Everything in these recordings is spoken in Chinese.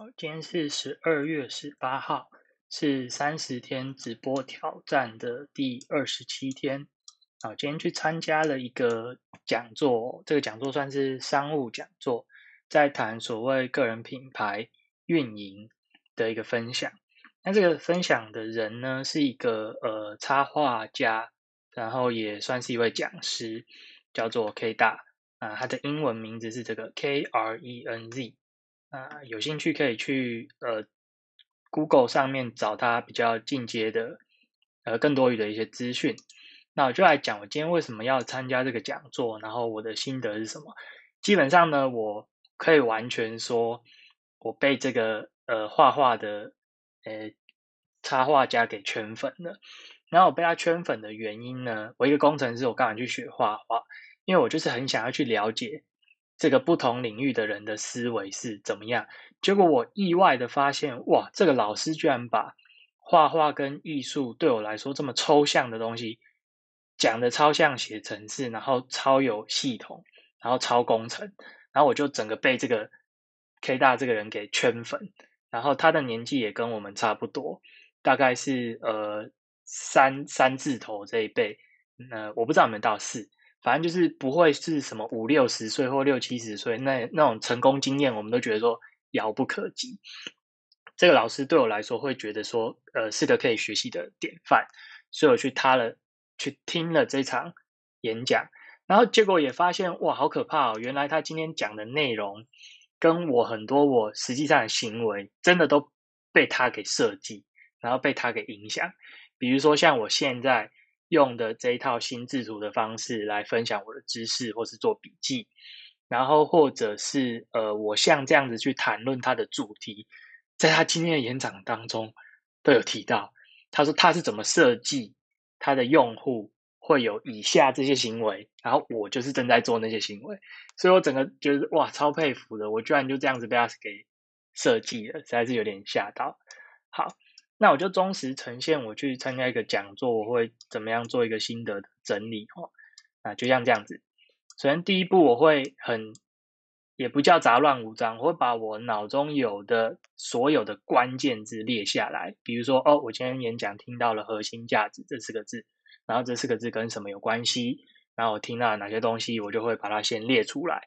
好，今天是十二月十八号，是三十天直播挑战的第二十七天。好，今天去参加了一个讲座，这个讲座算是商务讲座，在谈所谓个人品牌运营的一个分享。那这个分享的人呢，是一个呃插画家，然后也算是一位讲师，叫做 K 大啊，他的英文名字是这个 K R E N Z。啊，有兴趣可以去呃 Google 上面找他比较进阶的呃更多余的一些资讯。那我就来讲我今天为什么要参加这个讲座，然后我的心得是什么。基本上呢，我可以完全说，我被这个呃画画的呃插画家给圈粉了。然后我被他圈粉的原因呢，我一个工程师，我干嘛去学画画？因为我就是很想要去了解。这个不同领域的人的思维是怎么样？结果我意外的发现，哇，这个老师居然把画画跟艺术对我来说这么抽象的东西讲的超像写程式，然后超有系统，然后超工程，然后我就整个被这个 K 大这个人给圈粉。然后他的年纪也跟我们差不多，大概是呃三三字头这一辈，呃，我不知道有没有到四。反正就是不会是什么五六十岁或六七十岁那那种成功经验，我们都觉得说遥不可及。这个老师对我来说会觉得说，呃，是个可以学习的典范，所以我去他了，去听了这场演讲，然后结果也发现，哇，好可怕哦！原来他今天讲的内容，跟我很多我实际上的行为，真的都被他给设计，然后被他给影响。比如说像我现在。用的这一套新制图的方式来分享我的知识，或是做笔记，然后或者是呃，我像这样子去谈论他的主题，在他今天的演讲当中都有提到。他说他是怎么设计他的用户会有以下这些行为，然后我就是正在做那些行为，所以我整个觉得哇，超佩服的，我居然就这样子被他给设计了，实在是有点吓到。好。那我就忠实呈现我去参加一个讲座，我会怎么样做一个心得的整理哦。啊，就像这样子。首先第一步，我会很也不叫杂乱无章，我会把我脑中有的所有的关键字列下来。比如说，哦，我今天演讲听到了核心价值这四个字，然后这四个字跟什么有关系？然后我听到了哪些东西，我就会把它先列出来。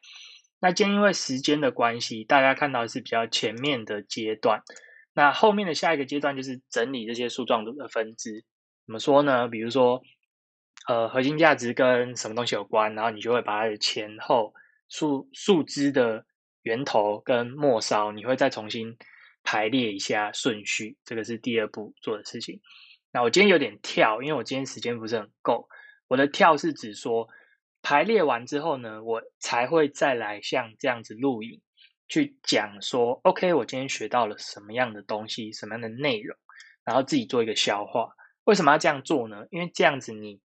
那今天因为时间的关系，大家看到是比较前面的阶段。那后面的下一个阶段就是整理这些树状的分支，怎么说呢？比如说，呃，核心价值跟什么东西有关，然后你就会把它的前后树树枝的源头跟末梢，你会再重新排列一下顺序。这个是第二步做的事情。那我今天有点跳，因为我今天时间不是很够。我的跳是指说，排列完之后呢，我才会再来像这样子录影。去讲说，OK，我今天学到了什么样的东西，什么样的内容，然后自己做一个消化。为什么要这样做呢？因为这样子你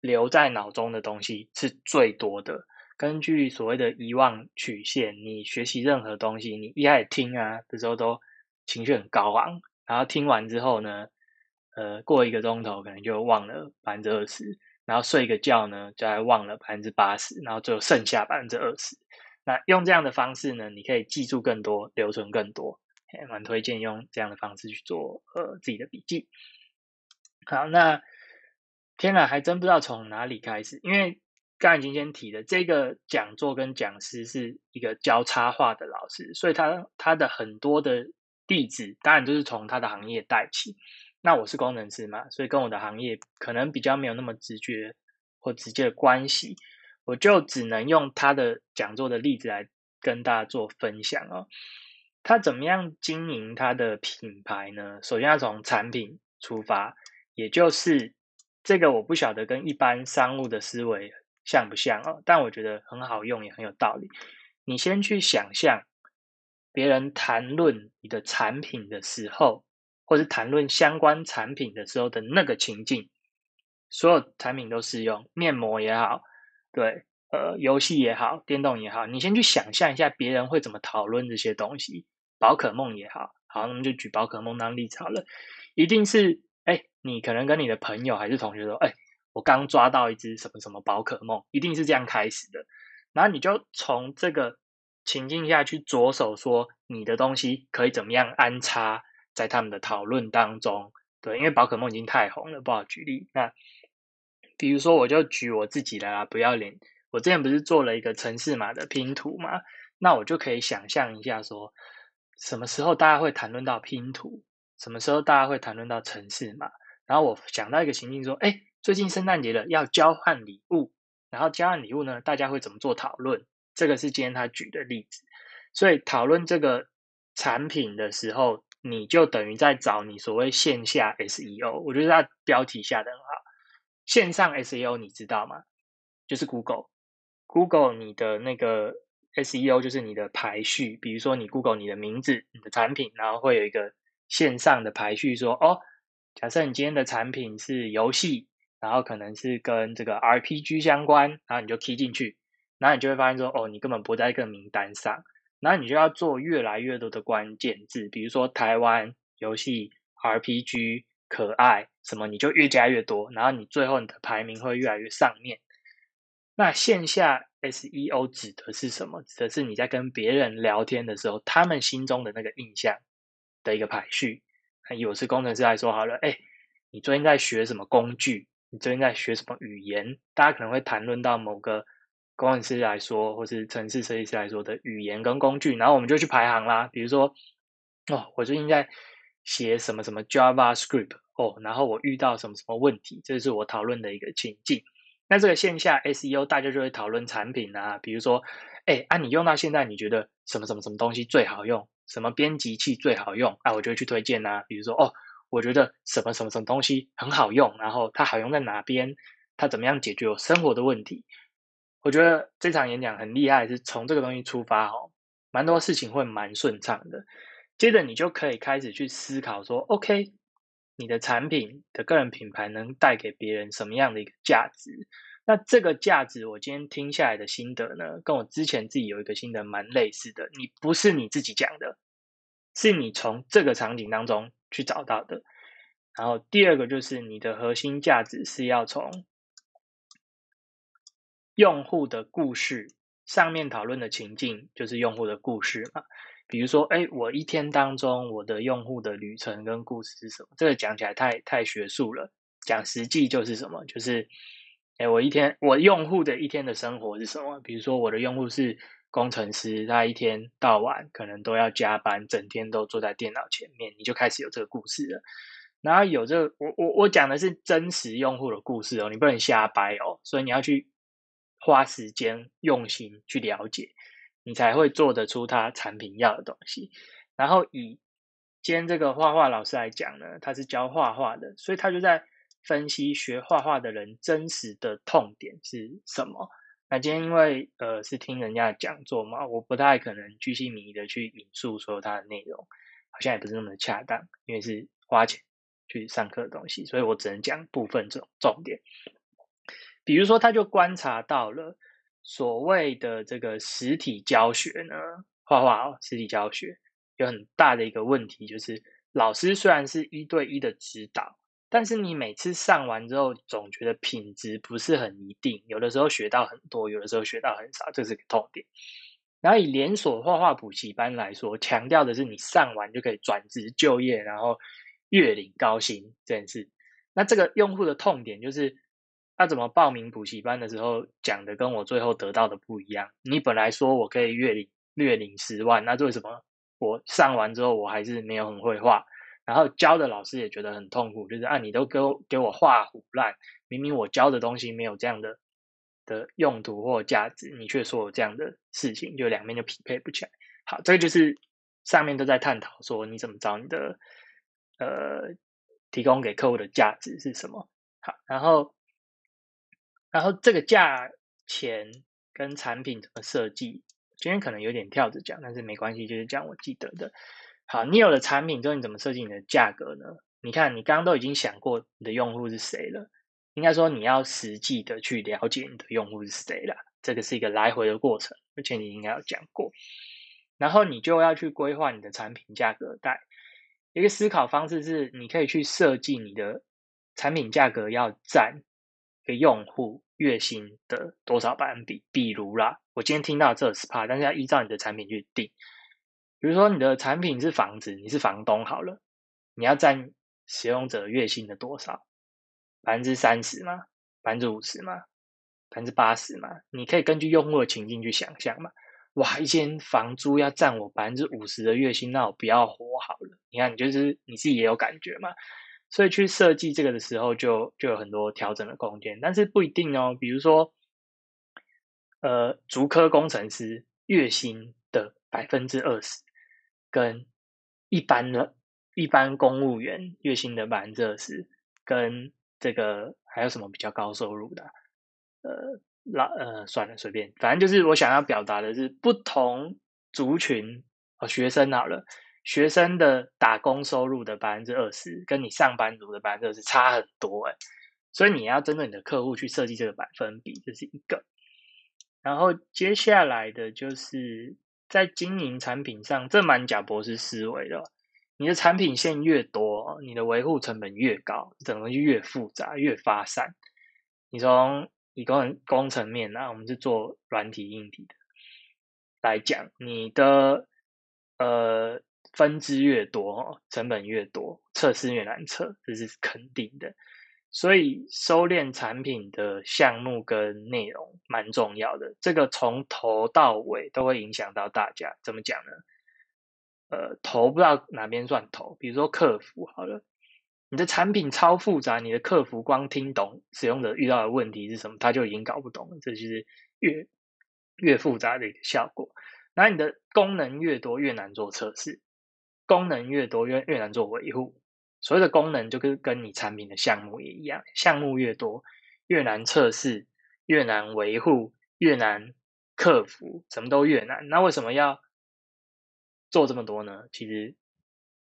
留在脑中的东西是最多的。根据所谓的遗忘曲线，你学习任何东西，你一开始听啊的时候都情绪很高昂，然后听完之后呢，呃，过一个钟头可能就忘了百分之二十，然后睡个觉呢，就还忘了百分之八十，然后最后剩下百分之二十。那用这样的方式呢，你可以记住更多，留存更多，蛮推荐用这样的方式去做呃自己的笔记。好，那天哪，还真不知道从哪里开始，因为刚才今天提的这个讲座跟讲师是一个交叉化的老师，所以他他的很多的弟子当然就是从他的行业带起。那我是工程师嘛，所以跟我的行业可能比较没有那么直觉或直接的关系。我就只能用他的讲座的例子来跟大家做分享哦。他怎么样经营他的品牌呢？首先要从产品出发，也就是这个我不晓得跟一般商务的思维像不像哦，但我觉得很好用，也很有道理。你先去想象别人谈论你的产品的时候，或是谈论相关产品的时候的那个情境，所有产品都适用，面膜也好。对，呃，游戏也好，电动也好，你先去想象一下别人会怎么讨论这些东西。宝可梦也好，好，那么就举宝可梦当例子好了。一定是，哎，你可能跟你的朋友还是同学说，哎，我刚抓到一只什么什么宝可梦，一定是这样开始的。然后你就从这个情境下去着手说你的东西可以怎么样安插在他们的讨论当中。对，因为宝可梦已经太红了，不好举例。那比如说，我就举我自己的啦，不要脸。我之前不是做了一个城市码的拼图嘛？那我就可以想象一下，说什么时候大家会谈论到拼图，什么时候大家会谈论到城市码。然后我想到一个情境，说，哎，最近圣诞节了，要交换礼物，然后交换礼物呢，大家会怎么做讨论？这个是今天他举的例子。所以讨论这个产品的时候，你就等于在找你所谓线下 SEO。我觉得它标题下的很好。线上 SEO 你知道吗？就是 Google。Google 你的那个 SEO 就是你的排序，比如说你 Google 你的名字、你的产品，然后会有一个线上的排序，说哦，假设你今天的产品是游戏，然后可能是跟这个 RPG 相关，然后你就 key 进去，然后你就会发现说哦，你根本不在一个名单上，然后你就要做越来越多的关键字，比如说台湾游戏 RPG 可爱什么，你就越加越多，然后你最后你的排名会越来越上面。那线下 SEO 指的是什么？指的是你在跟别人聊天的时候，他们心中的那个印象的一个排序。那以我是工程师来说好了，哎，你最近在学什么工具？你最近在学什么语言？大家可能会谈论到某个工程师来说，或是城市设计师来说的语言跟工具，然后我们就去排行啦。比如说，哦，我最近在写什么什么 JavaScript 哦，然后我遇到什么什么问题，这是我讨论的一个情境。那这个线下 SEO 大家就会讨论产品啊，比如说，哎，啊，你用到现在你觉得什么什么什么东西最好用，什么编辑器最好用啊，我就会去推荐啊。比如说，哦，我觉得什么什么什么东西很好用，然后它好用在哪边，它怎么样解决我生活的问题。我觉得这场演讲很厉害，是从这个东西出发哦，蛮多事情会蛮顺畅的。接着你就可以开始去思考说，OK。你的产品的个人品牌能带给别人什么样的一个价值？那这个价值，我今天听下来的心得呢，跟我之前自己有一个心得蛮类似的。你不是你自己讲的，是你从这个场景当中去找到的。然后第二个就是你的核心价值是要从用户的故事上面讨论的情境，就是用户的故事嘛。比如说，哎，我一天当中我的用户的旅程跟故事是什么？这个讲起来太太学术了，讲实际就是什么？就是，哎，我一天我用户的一天的生活是什么？比如说我的用户是工程师，他一天到晚可能都要加班，整天都坐在电脑前面，你就开始有这个故事了。然后有这个，我我我讲的是真实用户的故事哦，你不能瞎掰哦，所以你要去花时间用心去了解。你才会做得出他产品要的东西。然后以今天这个画画老师来讲呢，他是教画画的，所以他就在分析学画画的人真实的痛点是什么。那今天因为呃是听人家的讲座嘛，我不太可能居心民意的去引述所有他的内容，好像也不是那么恰当，因为是花钱去上课的东西，所以我只能讲部分这种重点。比如说，他就观察到了。所谓的这个实体教学呢，画画哦，实体教学有很大的一个问题，就是老师虽然是一对一的指导，但是你每次上完之后，总觉得品质不是很一定，有的时候学到很多，有的时候学到很少，这是个痛点。然后以连锁画画补习班来说，强调的是你上完就可以转职就业，然后月领高薪这件事。那这个用户的痛点就是。他怎么报名补习班的时候讲的跟我最后得到的不一样？你本来说我可以月领月领十万，那为什么我上完之后我还是没有很会画？然后教的老师也觉得很痛苦，就是啊，你都给我给我画虎烂，明明我教的东西没有这样的的用途或价值，你却说我这样的事情，就两边就匹配不起来。好，这个就是上面都在探讨说你怎么找你的呃提供给客户的价值是什么？好，然后。然后这个价钱跟产品怎么设计，今天可能有点跳着讲，但是没关系，就是讲我记得的。好，你有了产品之后，你怎么设计你的价格呢？你看，你刚刚都已经想过你的用户是谁了，应该说你要实际的去了解你的用户是谁了。这个是一个来回的过程，而且你应该有讲过。然后你就要去规划你的产品价格带。一个思考方式是，你可以去设计你的产品价格要占。个用户月薪的多少百分比。比如啦，我今天听到这十趴，但是要依照你的产品去定。比如说你的产品是房子，你是房东好了，你要占使用者月薪的多少？百分之三十吗？百分之五十吗？百分之八十吗？你可以根据用户的情境去想象嘛。哇，一间房租要占我百分之五十的月薪，那我不要活好了。你看，你就是你自己也有感觉嘛。所以去设计这个的时候，就就有很多调整的空间，但是不一定哦。比如说，呃，竹科工程师月薪的百分之二十，跟一般的一般公务员月薪的百分之二十，跟这个还有什么比较高收入的？呃。那呃，算了，随便，反正就是我想要表达的是，不同族群哦，学生好了，学生的打工收入的百分之二十，跟你上班族的百分之二十差很多哎，所以你要针对你的客户去设计这个百分比，这是一个。然后接下来的就是在经营产品上，这蛮贾博士思维的，你的产品线越多，你的维护成本越高，整个就越复杂，越发散。你从以工工程面呢，我们是做软体硬体的来讲，你的呃分支越多，成本越多，测试越难测，这是肯定的。所以收敛产品的项目跟内容蛮重要的，这个从头到尾都会影响到大家。怎么讲呢？呃，头不知道哪边算头，比如说客服好了。你的产品超复杂，你的客服光听懂使用者遇到的问题是什么，他就已经搞不懂了。这就是越越复杂的一个效果。那你的功能越多，越难做测试；功能越多，越越难做维护。所谓的功能，就跟跟你产品的项目也一样，项目越多，越难测试，越难维护，越难克服，什么都越难。那为什么要做这么多呢？其实。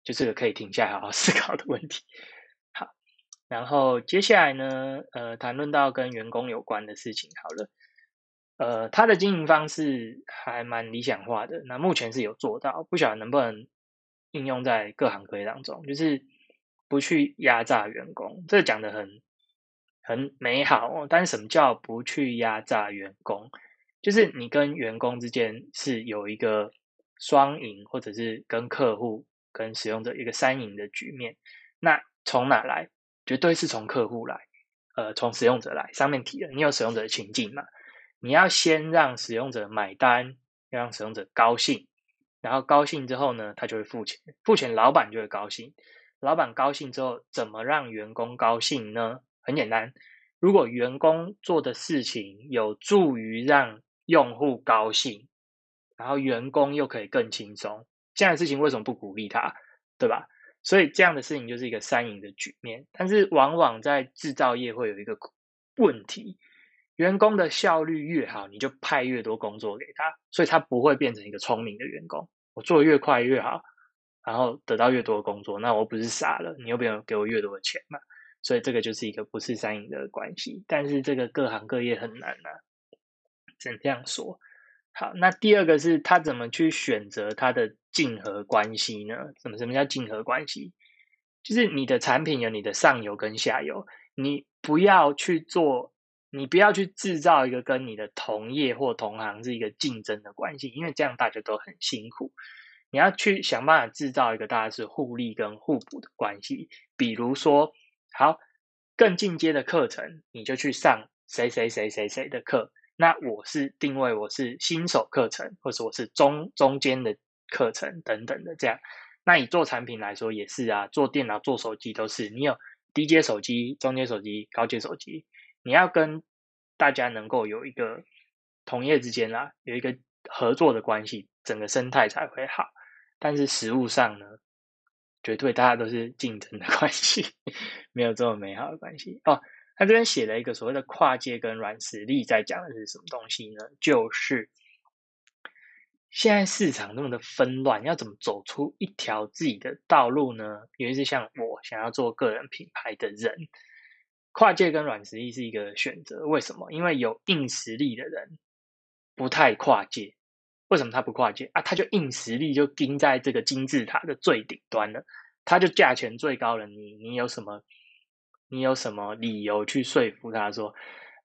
就这个可以停下来好好思考的问题。好，然后接下来呢，呃，谈论到跟员工有关的事情。好了，呃，他的经营方式还蛮理想化的。那目前是有做到，不晓得能不能应用在各行各业当中，就是不去压榨员工。这讲的很很美好哦。但是什么叫不去压榨员工？就是你跟员工之间是有一个双赢，或者是跟客户。跟使用者一个三赢的局面，那从哪来？绝对是从客户来，呃，从使用者来。上面提了，你有使用者的情境嘛？你要先让使用者买单，要让使用者高兴，然后高兴之后呢，他就会付钱，付钱老板就会高兴，老板高兴之后，怎么让员工高兴呢？很简单，如果员工做的事情有助于让用户高兴，然后员工又可以更轻松。这样的事情为什么不鼓励他，对吧？所以这样的事情就是一个三赢的局面。但是往往在制造业会有一个问题：员工的效率越好，你就派越多工作给他，所以他不会变成一个聪明的员工。我做的越快越好，然后得到越多工作，那我不是傻了？你又不用给我越多的钱嘛？所以这个就是一个不是三赢的关系。但是这个各行各业很难啊，只能这样说。好，那第二个是他怎么去选择他的竞合关系呢？什么什么叫竞合关系？就是你的产品有你的上游跟下游，你不要去做，你不要去制造一个跟你的同业或同行是一个竞争的关系，因为这样大家都很辛苦。你要去想办法制造一个大家是互利跟互补的关系。比如说，好，更进阶的课程，你就去上谁谁谁谁谁的课。那我是定位我是新手课程，或者我是中中间的课程等等的这样。那你做产品来说也是啊，做电脑、做手机都是。你有低阶手机、中阶手机、高阶手机，你要跟大家能够有一个同业之间啊，有一个合作的关系，整个生态才会好。但是实物上呢，绝对大家都是竞争的 关系，没有这么美好的关系哦。他这边写了一个所谓的跨界跟软实力，在讲的是什么东西呢？就是现在市场那么的纷乱，要怎么走出一条自己的道路呢？尤其是像我想要做个人品牌的人，跨界跟软实力是一个选择。为什么？因为有硬实力的人不太跨界。为什么他不跨界啊？他就硬实力就盯在这个金字塔的最顶端了，他就价钱最高了。你你有什么？你有什么理由去说服他说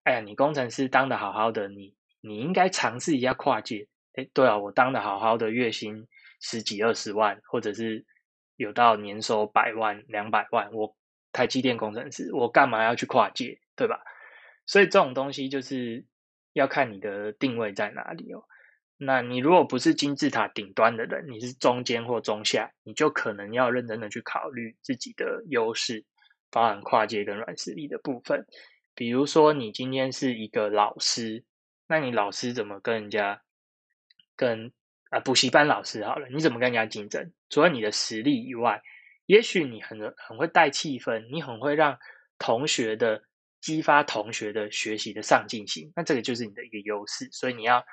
哎呀，你工程师当的好好的，你你应该尝试一下跨界。哎，对啊，我当的好好的，月薪十几二十万，或者是有到年收百万两百万，我台积电工程师，我干嘛要去跨界，对吧？所以这种东西就是要看你的定位在哪里哦。那你如果不是金字塔顶端的人，你是中间或中下，你就可能要认真的去考虑自己的优势，包含跨界跟软实力的部分。比如说，你今天是一个老师，那你老师怎么跟人家跟啊补习班老师好了，你怎么跟人家竞争？除了你的实力以外，也许你很很会带气氛，你很会让同学的激发同学的学习的上进心，那这个就是你的一个优势，所以你要。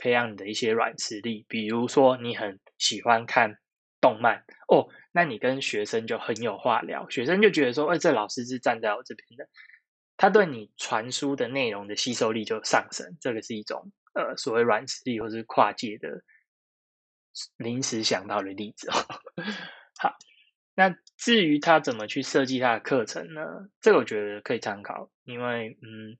培养你的一些软实力，比如说你很喜欢看动漫哦，那你跟学生就很有话聊，学生就觉得说，哎，这老师是站在我这边的，他对你传输的内容的吸收力就上升，这个是一种呃所谓软实力或是跨界的临时想到的例子哦。好，那至于他怎么去设计他的课程呢？这个我觉得可以参考，因为嗯。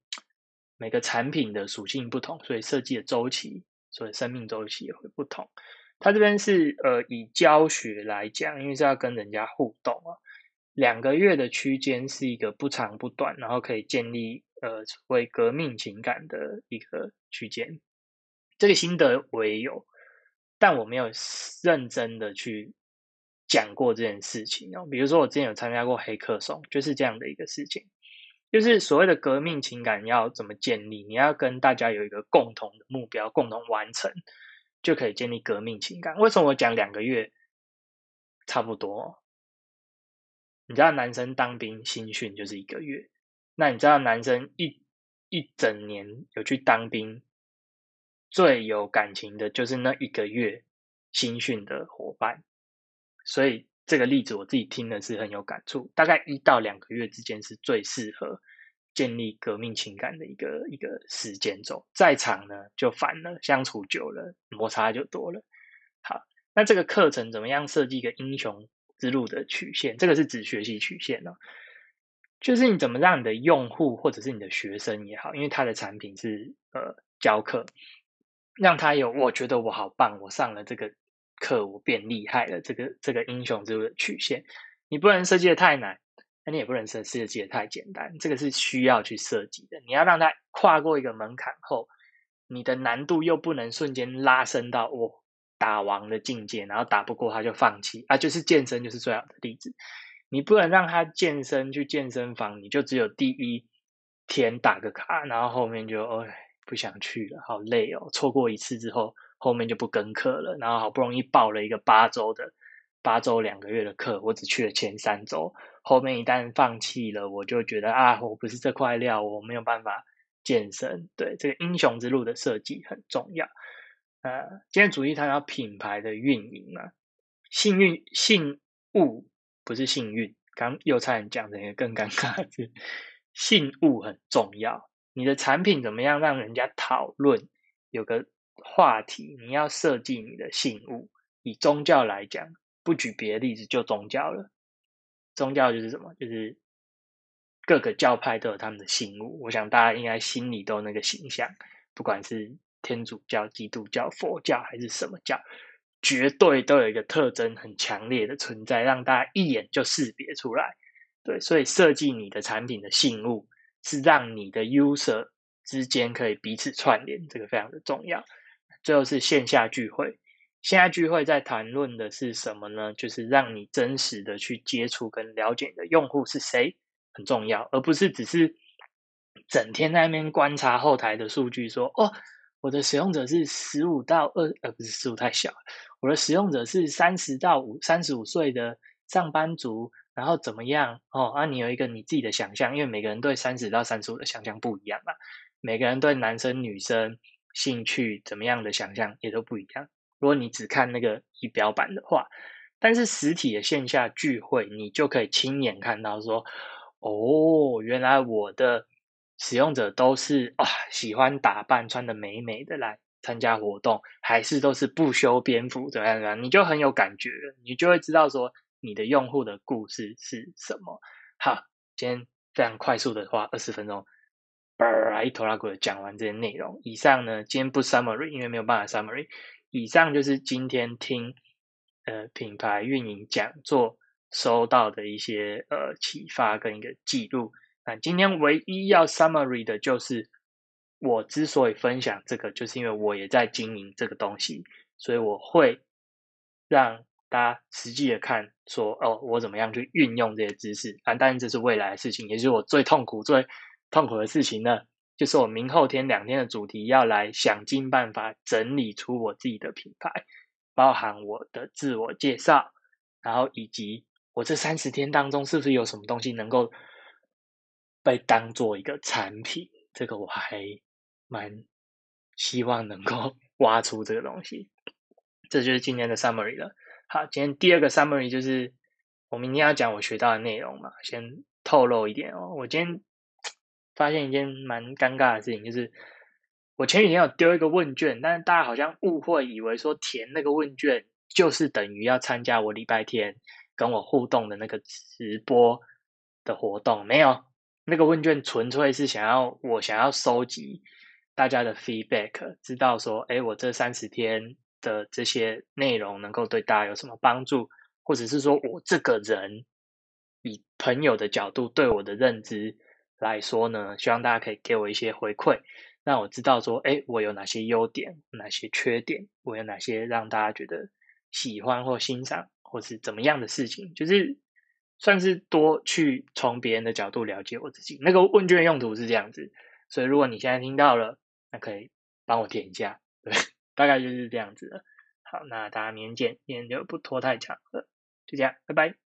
每个产品的属性不同，所以设计的周期，所以生命周期也会不同。他这边是呃以教学来讲，因为是要跟人家互动啊，两个月的区间是一个不长不短，然后可以建立呃为革命情感的一个区间。这个心得我也有，但我没有认真的去讲过这件事情哦。比如说我之前有参加过黑客松，就是这样的一个事情。就是所谓的革命情感要怎么建立？你要跟大家有一个共同的目标，共同完成，就可以建立革命情感。为什么我讲两个月差不多？你知道男生当兵新训就是一个月，那你知道男生一一整年有去当兵，最有感情的就是那一个月新训的伙伴，所以。这个例子我自己听的是很有感触，大概一到两个月之间是最适合建立革命情感的一个一个时间轴，再长呢就烦了，相处久了摩擦就多了。好，那这个课程怎么样设计一个英雄之路的曲线？这个是指学习曲线呢，就是你怎么让你的用户或者是你的学生也好，因为他的产品是呃教课，让他有我觉得我好棒，我上了这个。课我变厉害了，这个这个英雄之路的曲线，你不能设计的太难，那你也不能设设计的太简单，这个是需要去设计的。你要让他跨过一个门槛后，你的难度又不能瞬间拉升到我打王的境界，然后打不过他就放弃啊，就是健身就是最好的例子。你不能让他健身去健身房，你就只有第一天打个卡，然后后面就哎不想去了，好累哦，错过一次之后。后面就不跟课了，然后好不容易报了一个八周的八周两个月的课，我只去了前三周，后面一旦放弃了，我就觉得啊，我不是这块料，我没有办法健身。对这个英雄之路的设计很重要。呃，今天主题谈到品牌的运营啊，幸运信物不是幸运，刚又差点讲成一个更尴尬的信物很重要。你的产品怎么样让人家讨论？有个。话题，你要设计你的信物。以宗教来讲，不举别的例子，就宗教了。宗教就是什么？就是各个教派都有他们的信物。我想大家应该心里都有那个形象，不管是天主教、基督教、佛教还是什么教，绝对都有一个特征很强烈的存在，让大家一眼就识别出来。对，所以设计你的产品的信物，是让你的 user 之间可以彼此串联，这个非常的重要。最后是线下聚会，线下聚会在谈论的是什么呢？就是让你真实的去接触跟了解你的用户是谁很重要，而不是只是整天在那边观察后台的数据，说哦，我的使用者是十五到二，呃，不是十五太小，我的使用者是三十到五三十五岁的上班族，然后怎么样？哦，啊，你有一个你自己的想象，因为每个人对三十到三十五的想象不一样嘛，每个人对男生女生。兴趣怎么样的想象也都不一样。如果你只看那个仪表板的话，但是实体的线下聚会，你就可以亲眼看到说，哦，原来我的使用者都是啊，喜欢打扮穿的美美的来参加活动，还是都是不修边幅怎么样怎么样，你就很有感觉了，你就会知道说你的用户的故事是什么。好，今天非常快速的话二十分钟。叭一头拉骨的讲完这些内容。以上呢，今天不 summary，因为没有办法 summary。以上就是今天听呃品牌运营讲座收到的一些呃启发跟一个记录。那今天唯一要 summary 的就是，我之所以分享这个，就是因为我也在经营这个东西，所以我会让大家实际的看，说哦，我怎么样去运用这些知识啊？当然这是未来的事情，也是我最痛苦、最痛苦的事情呢。就是我明后天两天的主题要来想尽办法整理出我自己的品牌，包含我的自我介绍，然后以及我这三十天当中是不是有什么东西能够被当做一个产品？这个我还蛮希望能够挖出这个东西。这就是今天的 summary 了。好，今天第二个 summary 就是我明天要讲我学到的内容嘛，先透露一点哦，我今天。发现一件蛮尴尬的事情，就是我前几天有丢一个问卷，但是大家好像误会，以为说填那个问卷就是等于要参加我礼拜天跟我互动的那个直播的活动。没有，那个问卷纯粹是想要我想要收集大家的 feedback，知道说，哎，我这三十天的这些内容能够对大家有什么帮助，或者是说我这个人以朋友的角度对我的认知。来说呢，希望大家可以给我一些回馈，让我知道说，哎，我有哪些优点，哪些缺点，我有哪些让大家觉得喜欢或欣赏，或是怎么样的事情，就是算是多去从别人的角度了解我自己。那个问卷用途是这样子，所以如果你现在听到了，那可以帮我填一下，对，大概就是这样子的。好，那大家明天见，今天就不拖太长了，就这样，拜拜。